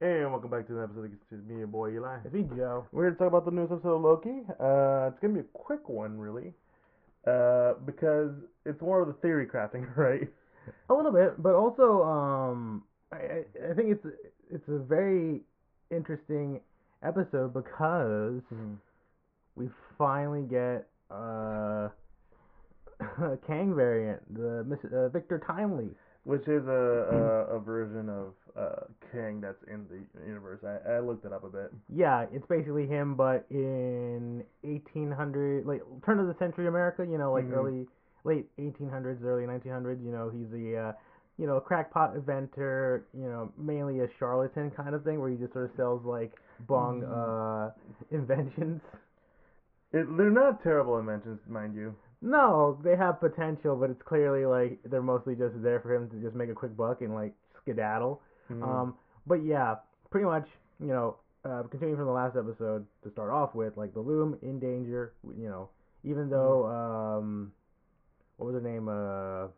And welcome back to the episode. It's just me and boy Eli. It's me, Joe. We're here to talk about the newest episode of Loki. Uh, it's gonna be a quick one, really, uh, because it's more of the theory crafting, right? A little bit, but also, um, I, I- think it's it's a very interesting episode because we finally get uh, a Kang variant, the uh, Victor Timely. Which is a, a a version of uh, Kang that's in the universe. I, I looked it up a bit. Yeah, it's basically him, but in 1800, like turn of the century America. You know, like Mhm. early, late 1800s, early 1900s. You know, he's a, uh, you know, crackpot inventor. You know, mainly a charlatan kind of thing, where he just sort of sells like bong uh, inventions. It, they're not terrible inventions, mind you. No, they have potential, but it's clearly like they're mostly just there for him to just make a quick buck and like skedaddle. Mhm. Um, but yeah, pretty much, you know, uh, continuing from the last episode to start off with, like the loom in danger. You know, even though um, what was her name? Uh,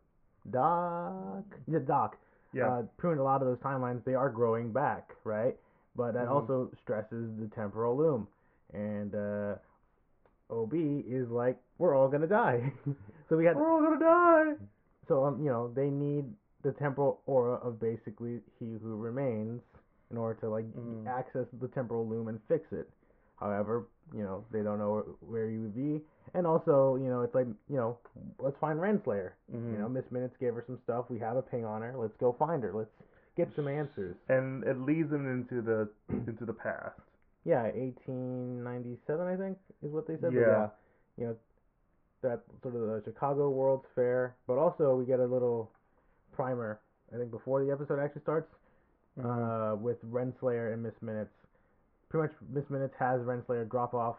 Doc. Yeah, Doc. yeah. Uh, proving a lot of those timelines, they are growing back, right? But that Mhm. also stresses the temporal loom, and uh, OB is like, we're all gonna die. so we had We're all gonna die. so um, you know, they need the temporal aura of basically he who remains in order to like Mhm. access the temporal loom and fix it. However, you know, they don't know where you would be. And also, you know, it's like, you know, let's find Renslayer. Mhm. You know, Miss Minutes gave her some stuff. We have a ping on her. Let's go find her. Let's get some answers. and it leads them into the into the past. Yeah, 1897, I think, is what they said. But Yeah. you know, that sort of the Chicago World's Fair. But also, we get a little primer, I think, before the episode actually starts, uh, with Renslayer and Miss Minutes. Pretty much, Miss Minutes has Renslayer drop off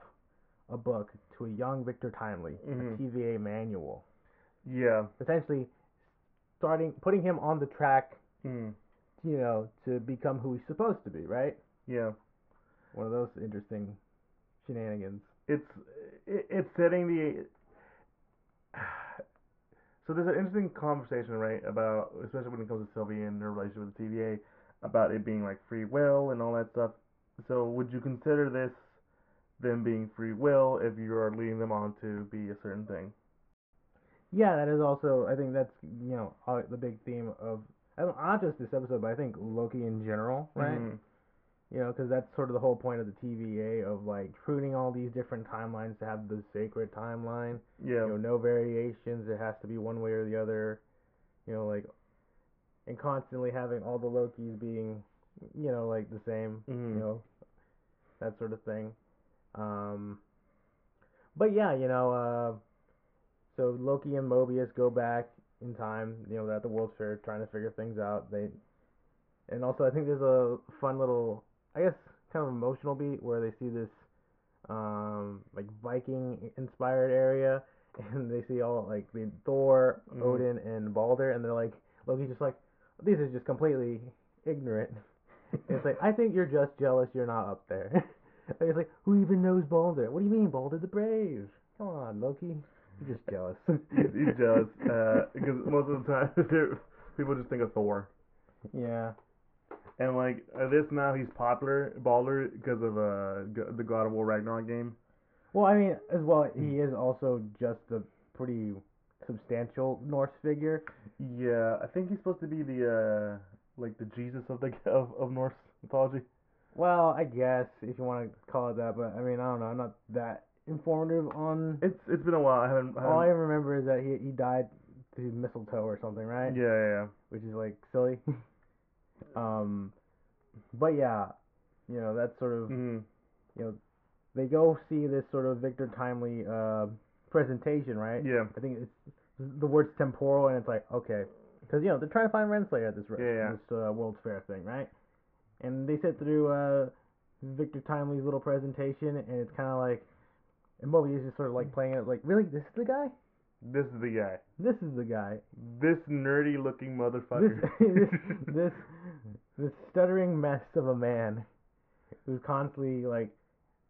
a book to a young Victor Timely, Mhm. a TVA manual. Yeah. Essentially, starting putting him on the track, Mm. you know, to become who he's supposed to be, right? Yeah. One of those interesting shenanigans. it's it, it's setting the so there's an interesting conversation right about especially when it comes to Sylvie and her relationship with the TVA about it being like free will and all that stuff. So would you consider this them being free will if you are leading them on to be a certain thing? Yeah, that is also. I think that's you know the big theme of I don't, not just this episode, but I think Loki in general, right? Mhm. You know, because that's sort of the whole point of the TVA of like pruning all these different timelines to have the sacred timeline. Yeah. You know, no variations. It has to be one way or the other. You know, like and constantly having all the Lokis being, you know, like the same. Mhm. You know, that sort of thing. Um, but yeah, you know, uh, so Loki and Mobius go back in time. You know, at the World's Fair trying to figure things out. They, and also I think there's a fun little, I guess, kind of emotional beat where they see this, um, like Viking inspired area, and they see all like the Thor, Mhm. Odin, and Balder, and they're like, Loki's just like, these is just completely ignorant. It's like, I think you're just jealous you're not up there. and it's like, who even knows Balder? What do you mean, Balder the Brave? Come on, Loki. You're just jealous. He's, he's jealous uh, because most of the time people just think of Thor. yeah. And like this now he's popular Balder because of uh the God of War Ragnarok game. Well, I mean, as well, he is also just a pretty substantial Norse figure. Yeah, I think he's supposed to be the uh like the Jesus of the of, of Norse mythology. Well, I guess if you want to call it that, but I mean, I don't know. I'm not that informative on. It's it's been a while. I haven't. I All I remember is that he he died through mistletoe or something, right? yeah, yeah, yeah. Which is like silly. um, but yeah, you know that's sort of hmm you know they go see this sort of Victor Timely uh presentation, right? Yeah. I think it's the word's temporal, and it's like okay, because you know they're trying to find Renslayer at this Yeah, yeah. this uh, World's Fair thing, right? And they sit through uh, Victor Timely's little presentation, and it's kind of like, and Moby is just sort of like playing it like, really, this is the guy? This is the guy. This is the guy. This nerdy looking motherfucker. this this this stuttering mess of a man who's constantly like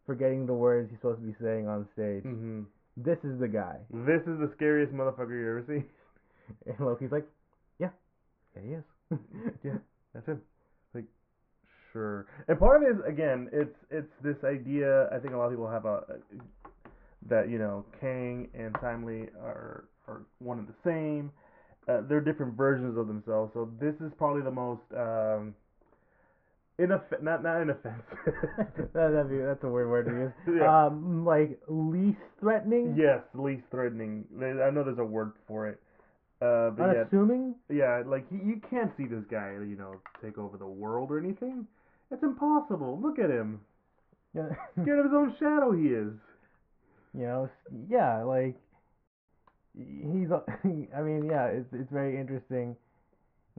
forgetting the words he's supposed to be saying on stage. hmm This is the guy. This is the scariest motherfucker you ever seen. And Loki's like, yeah, yeah, he is. Yeah, that's him. Like, sure. And part of it is again, it's it's this idea. I think a lot of people have a that you know Kang and Timely are are one and the same. Uh, they're different versions of themselves. So this is probably the most um, inoff- not not inoffensive. that, that'd be, that's a weird word to use. Yeah. Um, like least threatening, yes, least threatening. I know there's a word for it. Uh, but yeah, unassuming. yeah, like you, you can't see this guy, you know, take over the world or anything. It's impossible. Look at him. Yeah. Scared of his own shadow, he is. you know, yeah, like he's. I mean, yeah, it's it's very interesting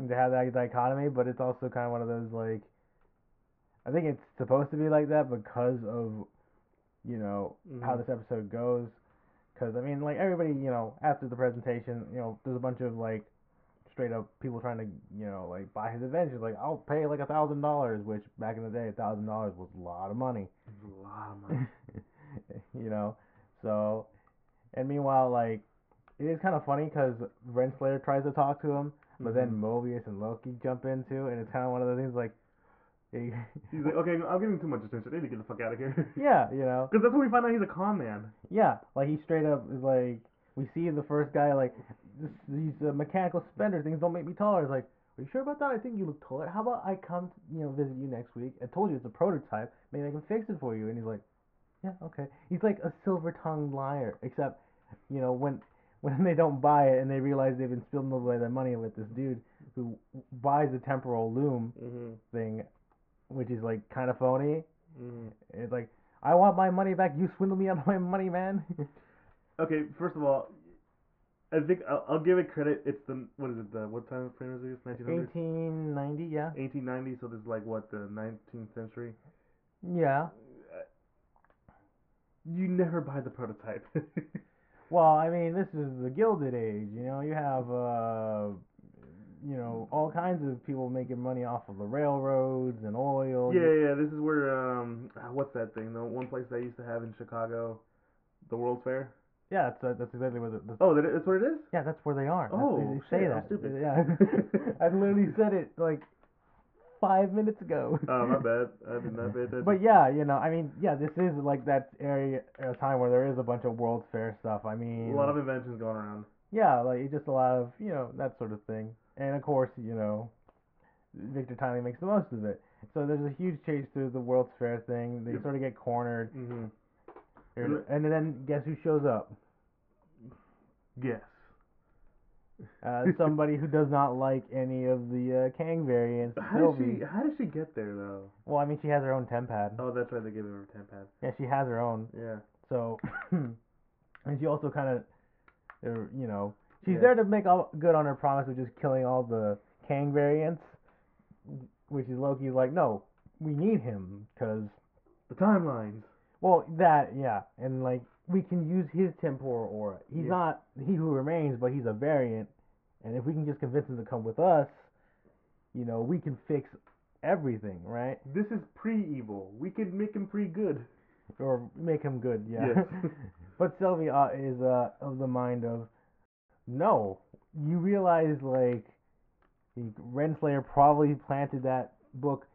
to have that dichotomy, but it's also kind of one of those like. I think it's supposed to be like that because of, you know, how Mhm. this episode goes. Because I mean, like everybody, you know, after the presentation, you know, there's a bunch of like straight up people trying to, you know, like buy his adventures. Like, I'll pay like a thousand dollars, which back in the day, a thousand dollars was a lot of money. It's a lot of money. you know. So, and meanwhile, like it is kind of funny because Renslayer tries to talk to him, but then Mhm. Mobius and Loki jump in too, and it's kind of one of those things like, He's like, okay, I'm giving too much attention. I need to get the fuck out of here. yeah, you know, Because that's when we find out he's a con man. yeah, like he straight up is like, we see the first guy like this, these uh, mechanical spender things don't make me taller. It's like, are you sure about that? I think you look taller. How about I come, you know, visit you next week? I told you it's a prototype. Maybe I can fix it for you. And he's like, yeah, okay. He's like a silver-tongued liar, except, you know, when when they don't buy it and they realize they've been spilling away their money with this dude who buys a temporal loom Mm-hmm. thing, which is like kind of phony. Mm-hmm. It's like, I want my money back. You swindled me out of my money, man. Okay, first of all, I think I'll, I'll give it credit. It's the what is it? The what time frame is this? 1900s, 1890, yeah, 1890. So this is like what the 19th century. yeah. You never buy the prototype. Well, I mean, this is the Gilded Age. You know, you have, uh, you know, all kinds of people making money off of the railroads and oil. yeah, yeah. This is where um, what's that thing? The one place they used to have in Chicago, the World's Fair. Yeah, that's, that's exactly what it, that's, Oh, that's what it is. yeah, that's where they are. That's- Oh, they, they say shit, I'm that. stupid. Yeah, I literally said it like five minutes ago. Oh, my bad. I did not pay attention. But yeah, you know, I mean, yeah, this is like that area, a time where there is a bunch of World's Fair stuff. I mean, a lot of inventions going around. Yeah, like it's just a lot of you know that sort of thing, and of course you know, Victor Timely makes the most of it. So there's a huge chase through the World's Fair thing. They Yep. sort of get cornered, Mm-hmm. and, and then guess who shows up? Yes. Uh, somebody who does not like any of the uh, Kang variants. How did she? How did she get there though? Well, I mean, she has her own tempad. Oh, that's why They gave her a tempad. Yeah, she has her own. Yeah. So, and she also kind of, you know, she's Yeah. there to make all good on her promise of just killing all the Kang variants, which is Loki's like, no, we need him because, The timelines. well, that yeah, and like we can use his temporal aura. He's Yeah. not he who remains, but he's a variant, and if we can just convince him to come with us, you know, we can fix everything, right? This is pre-evil. We could make him pre-good. or make him good, yeah. Yes. but Sylvia uh, is uh, of the mind of, no, you realize like, the Renslayer probably planted that book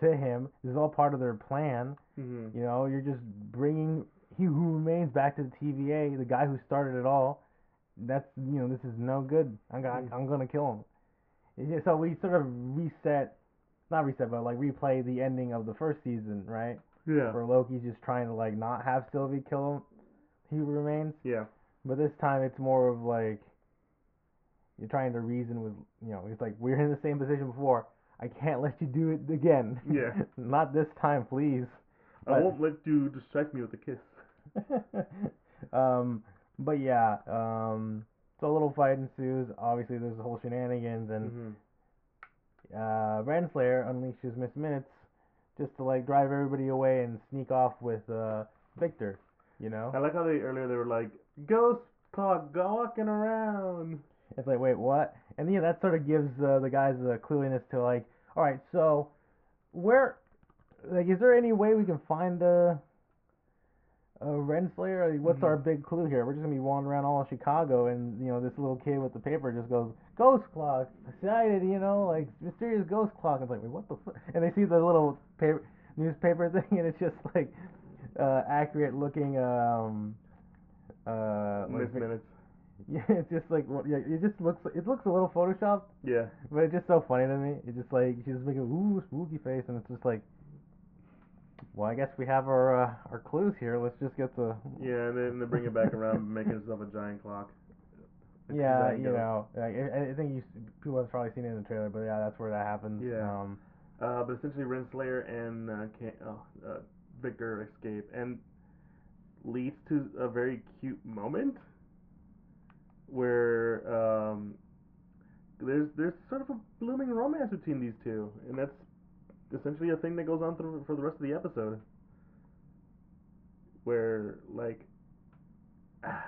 to him. This is all part of their plan. Mm-hmm. You know, you're just bringing he who remains back to the TVA, the guy who started it all. That's you know, this is no good. I'm gonna Mm. I'm gonna kill him. So we sort of reset, not reset, but like replay the ending of the first season, right? Yeah. where Loki's just trying to like not have Sylvie kill him. He remains, Yeah. but this time it's more of like you're trying to reason with you know. It's like we're in the same position before. I can't let you do it again. Yeah. not this time, please. I won't let you distract me with a kiss. um, but yeah, um, so a little fight ensues. Obviously, there's the whole shenanigans, and Mm-hmm. uh, Renslayer unleashes Miss Minutes just to like drive everybody away and sneak off with uh, Victor. You know. I like how they earlier they were like ghost talk, go walking around. It's like, wait, what? And yeah, that sort of gives uh, the guys the cluiness to like, all right, so where, like, is there any way we can find uh, uh, Renslayer, what's Mhm. our big clue here? We're just gonna be wandering around all of Chicago, and you know, this little kid with the paper just goes, "Ghost clock, excited, you know, like mysterious ghost clock. And it's like, wait, what the? Fu-? And they see the little paper newspaper thing, and it's just like uh, accurate looking. Um, uh, Miss minutes. yeah, it's just like what- yeah, it just looks it looks a little photoshopped, Yeah. but it's just so funny to me. It's just like she's making a ooh spooky face, and it's just like, well, I guess we have our uh, our clues here. Let's just get the Yeah, and then they bring it back around, making itself a giant clock. It's yeah, you know, like, I, I think you people have probably seen it in the trailer, but yeah, that's where that happens. Yeah. Um, Uh, but essentially, Renslayer and uh, Ca- oh, uh, Victor escape, and leads to a very cute moment where um, there's there's sort of a blooming romance between these two, and that's essentially a thing that goes on through for the rest of the episode. Where like, I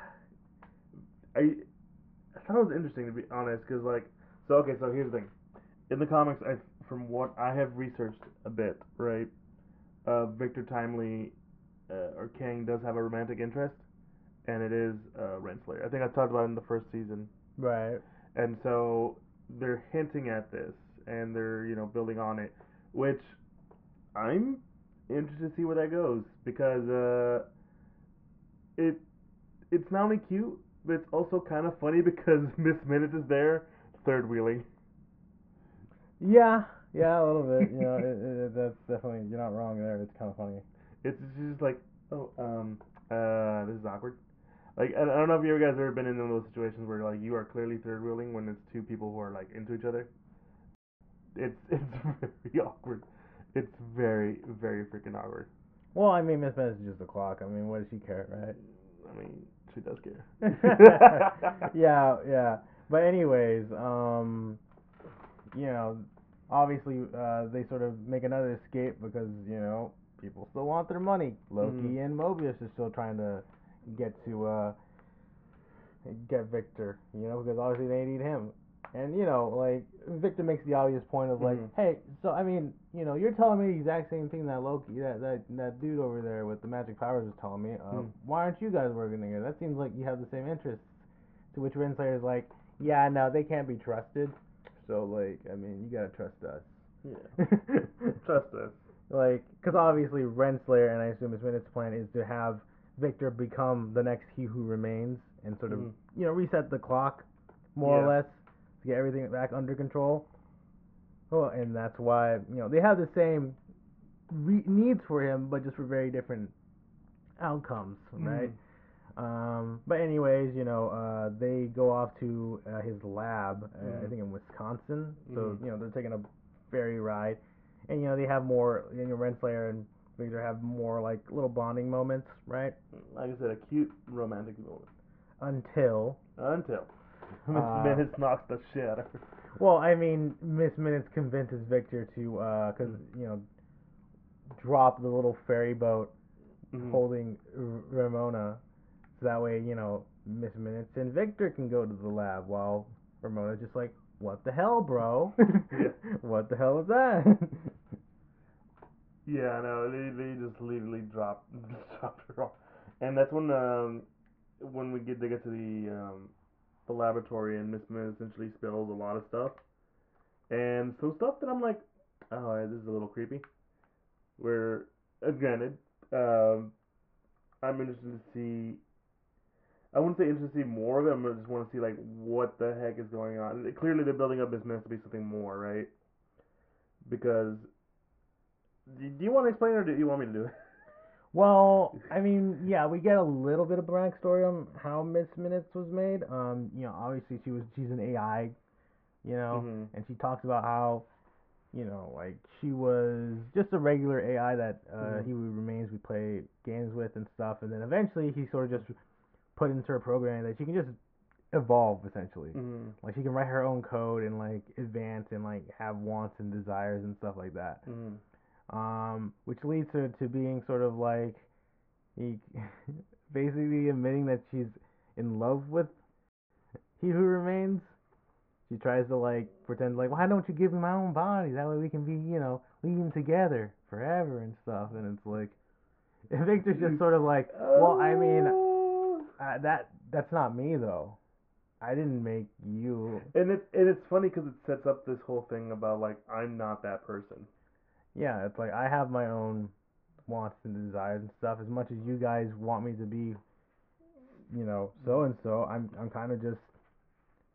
I thought it was interesting to be honest, because like, so okay, so here's the thing in the comics, I from what I have researched a bit, right? Uh, Victor Timely uh, or Kang does have a romantic interest, and it is uh, Renslayer. I think I talked about it in the first season, right. and so they're hinting at this, and they're you know building on it, which I'm interested to see where that goes because uh, it it's not only cute, but it's also kind of funny because Miss Minutes is there, third wheeling. Yeah, yeah, a little bit. You know, it, it, that's definitely you're not wrong there. It's kind of funny. It's just like, oh, um, uh, this is awkward. Like, I, I don't know if you guys ever been in one of those situations where like you are clearly third wheeling when it's two people who are like into each other. It's it's very awkward. It's very very freaking awkward. Well, I mean, Miss is just a clock. I mean, what does she care, right? I mean, she does care. yeah, yeah. But anyways, um, you know, obviously uh, they sort of make another escape because you know people still want their money. Loki Mhm. and Mobius are still trying to get to uh, get Victor. You know, because obviously they need him. And you know, like Victor makes the obvious point of like, Mhm. hey, so I mean, you know, you're telling me the exact same thing that Loki, that that that dude over there with the magic powers was telling me. Uh, Hmm. Why aren't you guys working together? That seems like you have the same interests. To which Renslayer is like, yeah, no, they can't be trusted. So like, I mean, you gotta trust us. yeah, trust us. like, because obviously Renslayer and I assume Miss Minutes plan is to have Victor become the next He Who Remains and sort of Mhm. you know reset the clock more Yeah. or less to get everything back under control. Oh, and that's why you know they have the same re- needs for him, but just for very different outcomes, right? Mhm. Um, but anyways, you know, uh, they go off to uh, his lab, uh, I Mhm. think in Wisconsin. So Mhm. you know they're taking a ferry ride, and you know they have more. You know, Renslayer and Victor have more like little bonding moments, right? Like I said, a cute romantic moment. Until, Until Miss Uh, Minutes knocks the shit out of her. well, I mean, Miss Minutes convinces Victor to, uh 'cause you know, drop the little ferry boat Mhm. holding R- Ravonna, so that way you know Miss Minutes and Victor can go to the lab while Ravonna's just like, "What the hell, bro? What the hell is that?" Yeah, no, they they just literally drop dropped her off, and that's when um when we get they get to the um the laboratory and Miss Min essentially spills a lot of stuff, and some stuff that I'm like, oh, this is a little creepy. Where, uh, granted, um, I'm interested to see. I wouldn't say interested to see more of it. I just want to see like what the heck is going on. Clearly, they're building up Miss Min to be something more, right? Because do you want to explain it or do you want me to do it? Well, I mean, yeah, we get a little bit of the backstory on how Miss Minutes was made. Um, you know, obviously she was she's an AI, you know, Mhm. and she talks about how, you know, like she was just a regular AI that uh, Mhm. he remains we play games with and stuff, and then eventually he sort of just put into her programming that she can just evolve essentially. Mhm. Like she can write her own code and like advance and like have wants and desires and stuff like that. Um, which leads her to being sort of like he basically admitting that she's in love with he who remains. She tries to like pretend like, why don't you give me my own body? That way we can be, you know, leading together forever and stuff. And it's like, Victor's just sort of like, well, I mean, uh, that that's not me though. I didn't make you. and it and it's funny because it sets up this whole thing about like I'm not that person. Yeah, it's like I have my own wants and desires and stuff. As much as you guys want me to be, you know, so and so, I'm I'm kind of just,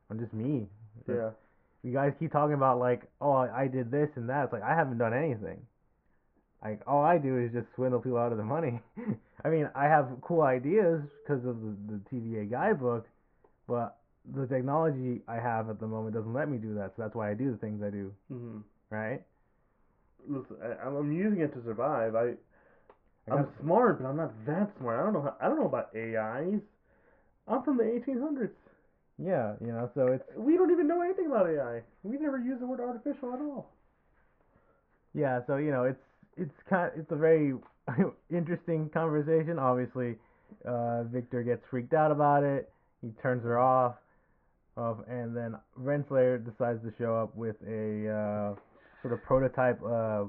I'm just me. It's like, Yeah. You guys keep talking about like, oh, I did this and that. It's like I haven't done anything. Like all I do is just swindle people out of the money. I mean, I have cool ideas because of the, the TVA guidebook, but the technology I have at the moment doesn't let me do that. So that's why I do the things I do, hmm right? Listen, I, I'm using it to survive. I I I'm smart, but I'm not that smart. I don't know. How, I don't know about AIs. I'm from the 1800s. yeah, you know, so it's We don't even know anything about AI. We never use the word artificial at all. Yeah, so you know, it's it's kind it's a very interesting conversation. Obviously, uh, Victor gets freaked out about it. He turns her off, of and then Renslayer decides to show up with a uh, sort of prototype uh,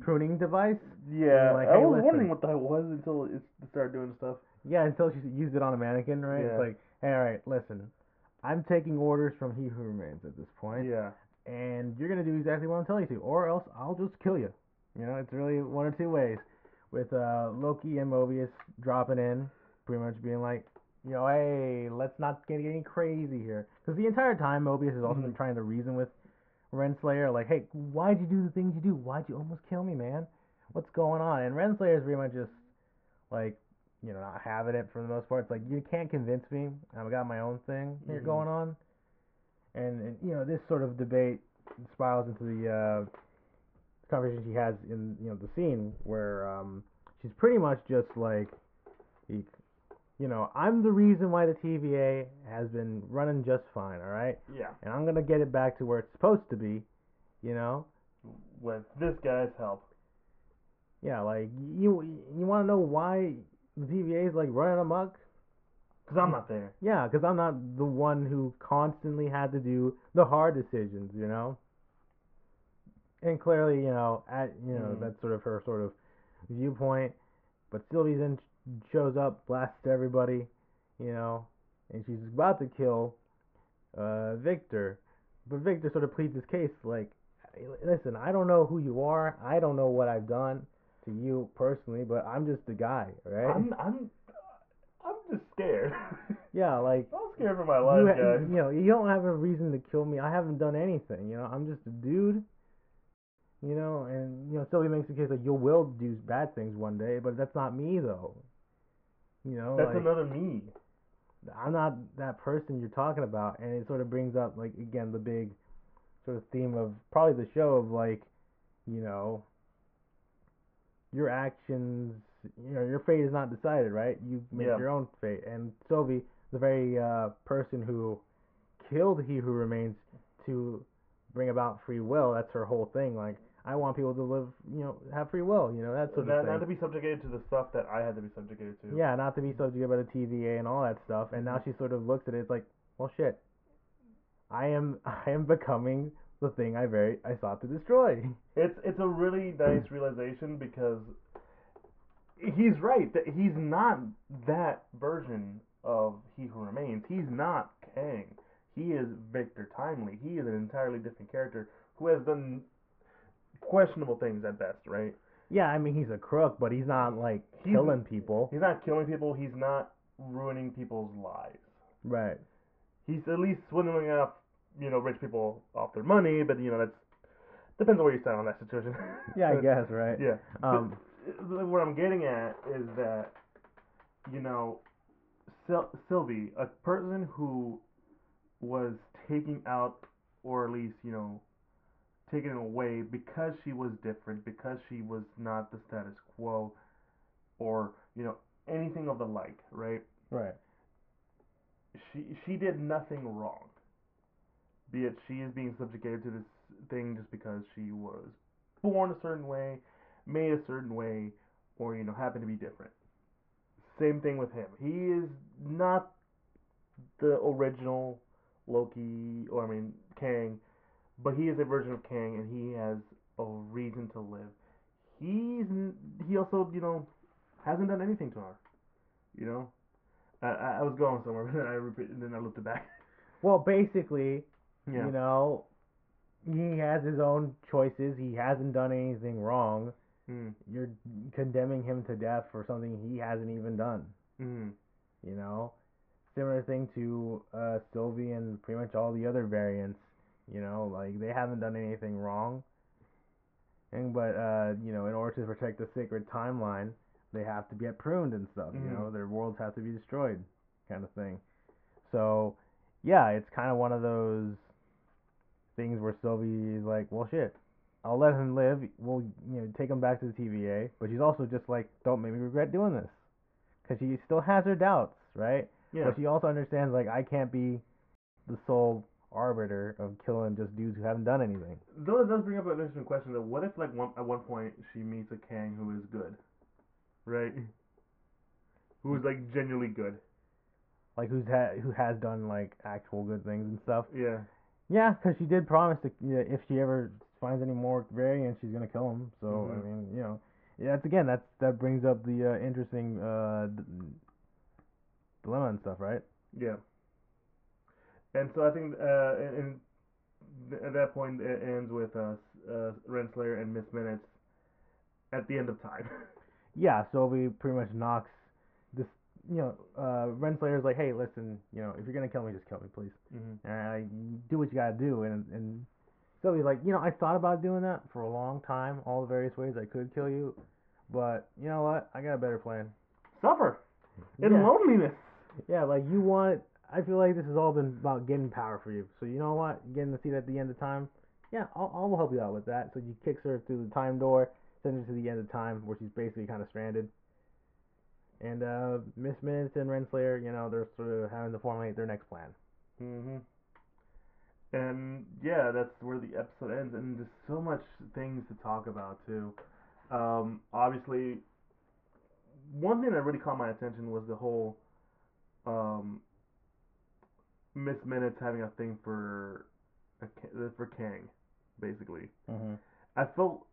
pruning device. Yeah, like, I was listen. wondering what that was until it started doing stuff. Yeah, until she used it on a mannequin, right? Yeah. It's like, hey, all right, listen, I'm taking orders from He Who Remains at this point. Yeah. and you're gonna do exactly what I'm telling you to, or else I'll just kill you. You know, it's really one or two ways. With uh, Loki and Mobius dropping in, pretty much being like, you know, hey, let's not get any crazy here, because the entire time Mobius has also been Mhm. trying to reason with Renslayer, like, hey, why'd you do the things you do? Why'd you almost kill me, man? What's going on? And Renslayer is pretty much just like, you know, not having it for the most part. It's like you can't convince me. I've got my own thing here Mhm. going on and, and you know this sort of debate spirals into the uh, conversation she has in you know the scene where um, she's pretty much just like, you know, I'm the reason why the TVA has been running just fine, all right, Yeah. and I'm gonna get it back to where it's supposed to be, you know. With this guy's help. Yeah, like you you want to know why the TVA is like running amok? Because I'm not there. Yeah, because I'm not the one who constantly had to do the hard decisions, you know. And clearly, you know, at you know Mhm. that's sort of her sort of viewpoint. But Sylvie then shows up, blasts everybody, you know, and she's about to kill uh, Victor. But Victor sort of pleads his case, like, listen, I don't know who you are, I don't know what I've done to you personally, but I'm just a guy, right? I'm I'm I'm just scared. yeah, like I'm scared for my you, life, ha- guys. you know, you don't have a reason to kill me. I haven't done anything. You know, I'm just a dude. You know, and you know, Sylvie makes the case like you will do bad things one day, but that's not me though. You know, That's like, another me. I'm not that person you're talking about, and it sort of brings up like again the big sort of theme of probably the show of like, you know, your actions, you know, your fate is not decided, right? You make Yeah. your own fate, and Sylvie, the very uh, person who killed He Who Remains to bring about free will, that's her whole thing. Like, I want people to live, you know, have free will, you know, that sort of Not, thing. not to be subjugated to the stuff that I had to be subjugated to. Yeah, not to be subjugated by the TVA and all that stuff. And now mm-hmm. she sort of looks at it it's like, well, shit. I am I am becoming the thing I very I sought to destroy. It's it's a really nice realization because he's right that he's not that version of He Who Remains. He's not Kang. He is Victor Timely. He is an entirely different character who has done questionable things at best, right? Yeah, I mean he's a crook, but he's not like He's- killing people. He's not killing people. He's not ruining people's lives. Right. He's at least swindling off, you know, rich people off their money. But you know, that's depends on where you stand on that situation. Yeah, I guess, right? Yeah. Um But what I'm getting at is that, you know, Syl- Sylvie, a person who was taking out, or at least, you know, taken away because she was different, because she was not the status quo, or, you know, anything of the like, right? right. She, she did nothing wrong. Be it she is being subjugated to this thing just because she was born a certain way, made a certain way, or you know happened to be different. Same thing with him. He is not the original Loki, or I mean Kang, but he is a version of Kang, and he has a reason to live. He's he also you know hasn't done anything to her. You know, I, I was going somewhere, but then I repeat, and then I looked it back. Well, basically, Yeah. you know, he has his own choices. He hasn't done anything wrong. Mm. You're condemning him to death for something he hasn't even done. Mm. You know, similar thing to uh, Sylvie and pretty much all the other variants. You know, like they haven't done anything wrong. And but uh, you know, in order to protect the sacred timeline, they have to get pruned and stuff. You Mhm. know, their worlds have to be destroyed, kind of thing. So, yeah, it's kind of one of those things where Sylvie is like, well, shit, I'll let him live. We'll you know take him back to the TVA. But she's also just like, don't make me regret doing this, because she still has her doubts, right? Yeah. But she also understands like I can't be the sole arbiter of killing just dudes who haven't done anything. Though it does bring up an interesting question though. What if like one at one point she meets a Kang who is good, right? Who is like genuinely good. Like who's ha- who has done like actual good things and stuff. Yeah. Yeah, because she did promise to yeah, if she ever finds any more variants, she's gonna kill them. So Mhm. I mean, you know, yeah, that's again that's that brings up the uh, interesting uh, d- dilemma and stuff, right? Yeah. And so I think uh, th- at that point it ends with uh, uh, Renslayer and Miss Minutes at the end of time. Yeah, Sylvie pretty much knocks this. You know, uh, Renslayer's like, hey, listen, you know, if you're gonna kill me, just kill me, please. mm-hmm. Uh, you do what you gotta do, and and Sylvie's like, you know, I thought about doing that for a long time, all the various ways I could kill you, but you know what? I got a better plan. Suffer in yeah, loneliness. yeah, like you want. I feel like this has all been about getting power for you. So you know what? Getting the seat at the end of time. Yeah, I'll, I'll help you out with that. So you kicks her through the time door, sends her to the end of time, where she's basically kind of stranded. And uh, Miss Minutes and Renslayer, you know, they're sort of having to formulate their next plan. hmm And yeah, that's where the episode ends, and there's so much things to talk about too. Um, obviously, one thing that really caught my attention was the whole um, Miss Minutes having a thing for a, for Kang, basically. Mm-hmm. I felt,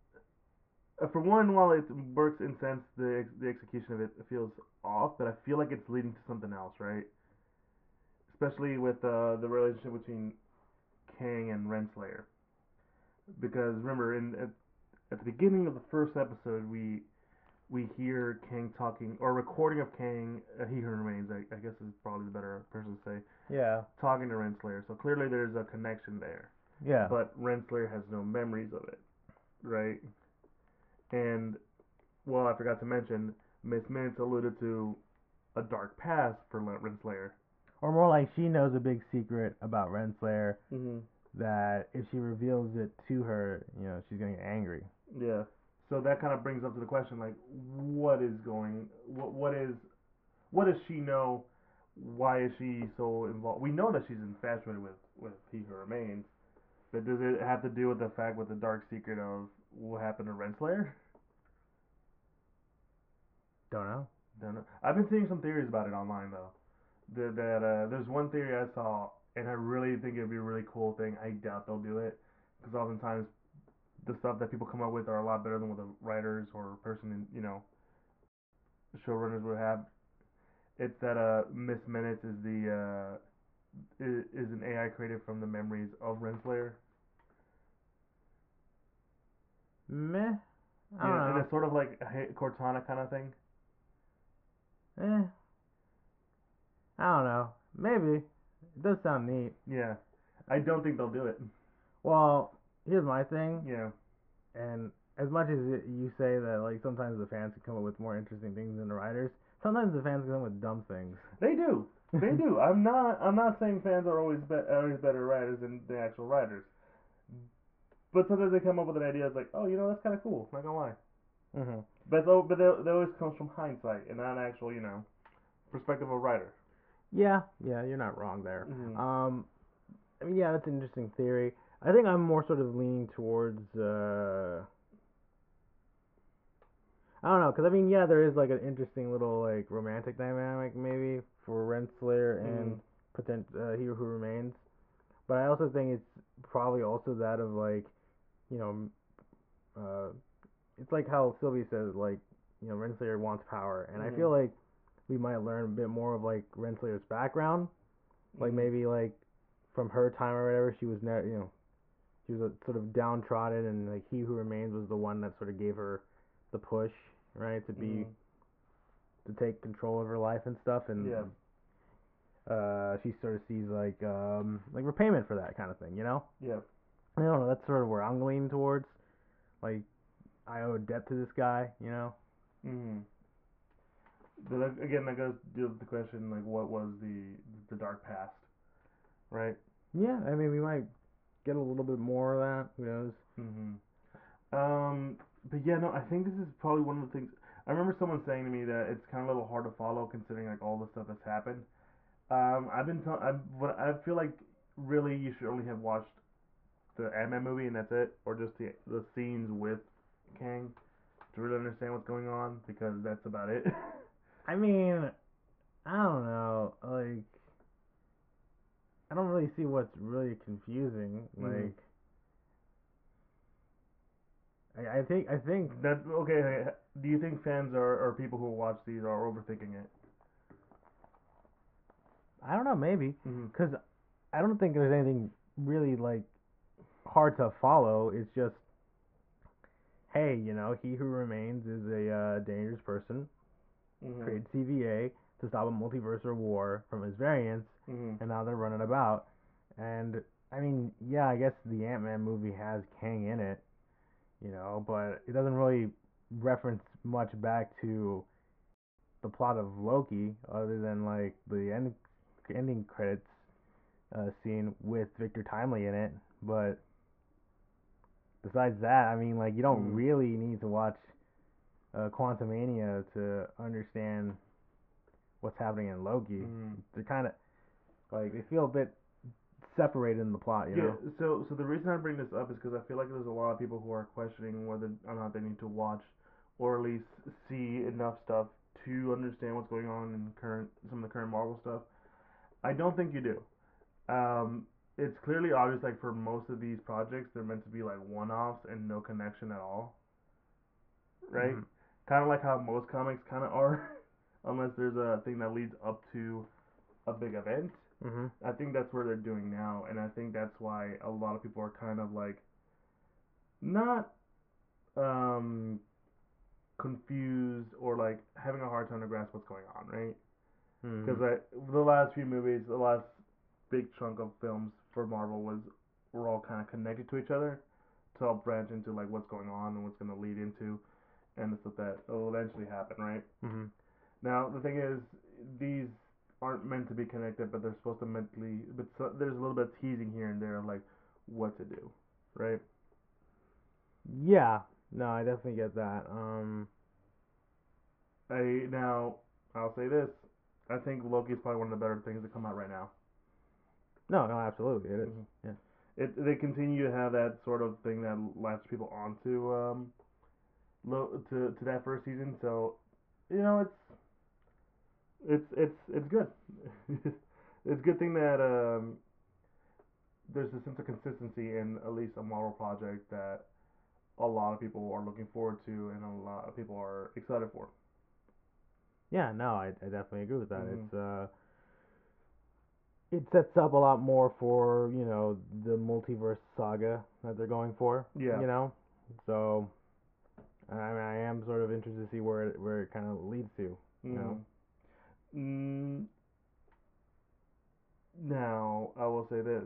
uh, for one, while it works in sense, the the execution of it feels off, but I feel like it's leading to something else, right? Especially with uh, the relationship between Kang and Renslayer, because remember, in at, at the beginning of the first episode, we we hear Kang talking or recording of Kang. Uh, he who remains, I, I guess, is probably the better person to say, Yeah. talking to Renslayer. So clearly, there's a connection there Yeah. but Renslayer has no memories of it, right? And well, I forgot to mention, Miss Minutes alluded to a dark past for Renslayer. Or more like she knows a big secret about Renslayer Mm-hmm. that if she reveals it to her, you know, she's gonna get angry. Yeah. So that kind of brings up to the question, like, what is going? What what is? What does she know? Why is she so involved? We know that she's infatuated with with He Who Remains, but does it have to do with the fact with the dark secret of what happened to Renslayer? Don't know. Don't know. I've been seeing some theories about it online though. That, that uh, there's one theory I saw, and I really think it'd be a really cool thing. I doubt they'll do it, because oftentimes the stuff that people come up with are a lot better than what the writers or person in you know showrunners would have. It's that uh Miss Minutes is the uh is, is an AI created from the memories of Renslayer. Meh. I don't Yeah, and it's sort of like a Cortana kind of thing. Eh. I don't know. Maybe. It does sound neat. Yeah, I don't think they'll do it. Well, here's my thing, Yeah. and as much as it, you say that like sometimes the fans can come up with more interesting things than the writers, sometimes the fans come up with dumb things. They do. They do. I'm not. I'm not saying fans are always be- always better writers than the actual writers. But sometimes they come up with an idea that's like, oh, you know, that's kind of cool. Not gonna lie. Mm-hmm. But it's, but that that always comes from hindsight and not actual, you know, perspective of a writer. Yeah, yeah, you're not wrong there. Mhm. Um, I mean, yeah, that's an interesting theory. I think I'm more sort of leaning towards. Uh, I don't know, because I mean, yeah, there is like an interesting little like romantic dynamic maybe for Renslayer and Mhm. potent uh, He Who Remains, but I also think it's probably also that of like, you know, uh, it's like how Sylvie says like you know Renslayer wants power, and I Mhm. feel like we might learn a bit more of like Renslayer's background, like Mhm. maybe like from her time or whatever. She was never, you know, she was a, sort of downtrodden, and like He Who Remains was the one that sort of gave her the push, right, to be Mhm. to take control of her life and stuff, and Yeah. uh, she sort of sees like um like repayment for that kind of thing, you know. Yeah. I don't know. That's sort of where I'm leaning towards. Like, I owe a debt to this guy, you know. Mm. But again, that goes to the question like, what was the the dark past, right? Yeah, I mean, we might get a little bit more of that. Who knows? Mm-hmm. Um, but yeah, no, I think this is probably one of the things. I remember someone saying to me that it's kind of a little hard to follow considering like all the stuff that's happened. Um, I've been telling, I what I feel like really you should only have watched the Ant-Man movie and that's it, or just the the scenes with Kang to really understand what's going on because that's about it. I mean, I don't know. Like, I don't really see what's really confusing. Mhm. Like, I, I think I think that okay. Do you think fans are or people who watch these are overthinking it? I don't know. Maybe Mm-hmm. because I don't think there's anything really like hard to follow. It's just, hey, you know, he who remains is a uh, dangerous person. Mm-hmm. Created TVA to stop a multiversal war from his variants, Mm-hmm. and now they're running about. And I mean, yeah, I guess the Ant Man movie has Kang in it, you know, but it doesn't really reference much back to the plot of Loki, other than like the end ending credits uh, scene with Victor Timely in it. But besides that, I mean, like you don't Mhm. really need to watch uh, Quantumania to understand what's happening in Loki. Mm-hmm. They're kind of like they feel a bit separated in the plot, you yeah. know. So so the reason I bring this up is because I feel like there's a lot of people who are questioning whether or not they need to watch or at least see enough stuff to understand what's going on in current some of the current Marvel stuff. I don't think you do. Um, it's clearly obvious like for most of these projects they're meant to be like one-offs and no connection at all. Right? Mhm. Kind of like how most comics kind of are, unless there's a thing that leads up to a big event. Mm-hmm. I think that's where they're doing now, and I think that's why a lot of people are kind of like not um confused or like having a hard time to grasp what's going on, right? Mm-hmm. Because I the last few movies, the last big chunk of films for Marvel was were all kind of connected to each other to help branch into like what's going on and what's going to lead into and the stuff that will eventually happen, right? Mm-hmm. Now the thing is, these aren't meant to be connected, but they're supposed to mentally. But so, there's a little bit of teasing here and there of like what to do, right? Yeah, no, I definitely get that. Um, I now I'll say this: I think Loki is probably one of the better things that come out right now. no, no, absolutely, it is. Mhm. yeah. It they continue to have that sort of thing that latches people onto um, lo- to to that first season. So, you know, it's it's it's it's good. it's a good thing that um, there's a sense of consistency in at least a Marvel project that a lot of people are looking forward to and a lot of people are excited for. Yeah, no, I, I definitely agree with that. Mhm. It's uh, it sets up a lot more for you know the multiverse saga that they're going for. Yeah. You know, so I mean, I am sort of interested to see where it, where it kind of leads to. You know. Mm, now I will say this.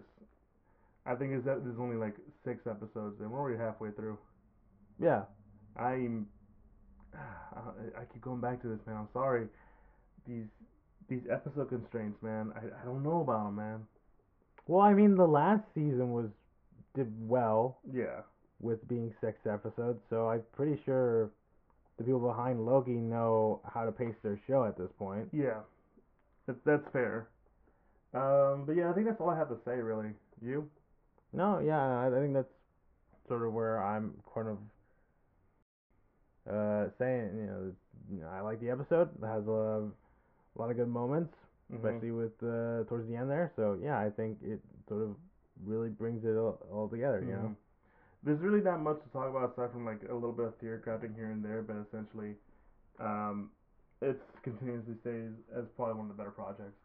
I think it's, that there's only like six episodes and we're already halfway through. Yeah. I'm I, I keep going back to this man. I'm sorry. These these episode constraints, man. I, I don't know about them, man. Well, I mean, the last season was did well Yeah. with being six episodes, so I'm pretty sure the people behind Loki know how to pace their show at this point. Yeah. That's that's fair. Um, but yeah, I think that's all I have to say really. You? No, yeah, I, I think that's sort of where I'm kind of uh, saying, you know, you know, I like the episode. It has a, a lot of good moments, Mhm. especially with uh, towards the end there. So yeah, I think it sort of really brings it all, all together. You know. There's really not much to talk about aside from like a little bit of theory crafting here and there, but essentially, Um, it's continuously stays as probably one of the better projects.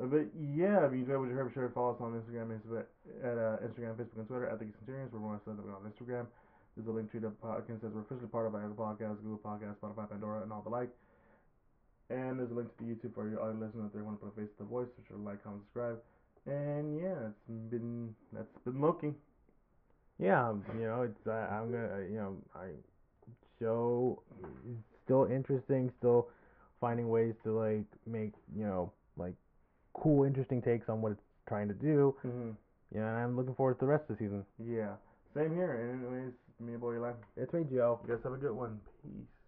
Uh, But yeah, if you enjoyed what you heard, be sure to follow us on Instagram, at uh, Instagram, Facebook, and Twitter at the Centurions. We're more on Instagram. There's a link to the podcast as we're officially part of Apple Podcasts, Google Podcasts, Spotify, Pandora, and all the like. And there's a link to the YouTube for your audio listeners if they want to put a face to the voice. Be sure to like, comment, subscribe. And yeah, it's been that's been Loki. Yeah, um, you know, it's uh, I'm gonna, you know, I show is still interesting, still finding ways to like make, you know, like cool, interesting takes on what it's trying to do. Mm-hmm. Yeah, and I'm looking forward to the rest of the season. Yeah, same here. Anyways, me and boy Eli. It's me, Joe. You guys have a good one. Peace.